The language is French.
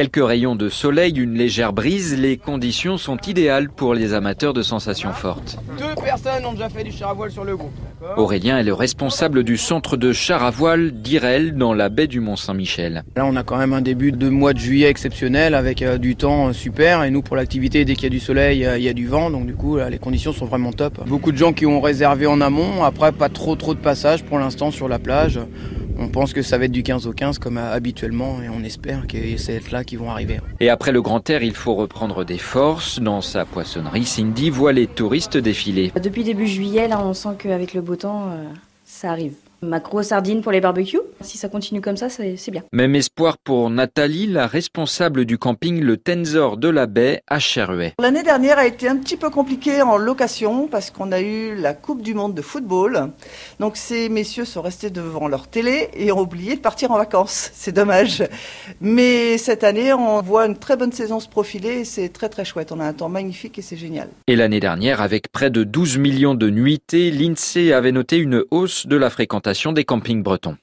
Quelques rayons de soleil, une légère brise, les conditions sont idéales pour les amateurs de sensations fortes. Deux personnes ont déjà fait du char à voile sur le groupe. Aurélien est le responsable du centre de char à voile d'Irel dans la baie du Mont-Saint-Michel. Là, on a quand même un début de mois de juillet exceptionnel avec euh, du temps euh, super. Et nous, pour l'activité, dès qu'il y a du soleil, euh, il y a du vent. Donc, du coup, là, les conditions sont vraiment top. Beaucoup de gens qui ont réservé en amont. Après, pas trop, trop de passages pour l'instant sur la plage. On pense que ça va être du 15 au 15 comme habituellement et on espère que c'est là qui vont arriver. Et après le grand air, il faut reprendre des forces. Dans sa poissonnerie, Cindy voit les touristes défiler. Depuis début juillet, là, on sent qu'avec le beau temps, ça arrive. Macro sardines pour les barbecues. Si ça continue comme ça, c'est bien. Même espoir pour Nathalie, la responsable du camping Le Tensor de la Baie à Cherhuet. L'année dernière a été un petit peu compliquée en location parce qu'on a eu la Coupe du Monde de football. Donc ces messieurs sont restés devant leur télé et ont oublié de partir en vacances. C'est dommage. Mais cette année, on voit une très bonne saison se profiler et c'est très très chouette. On a un temps magnifique et c'est génial. Et l'année dernière, avec près de 12 millions de nuitées, l'INSEE avait noté une hausse de la des campings bretons.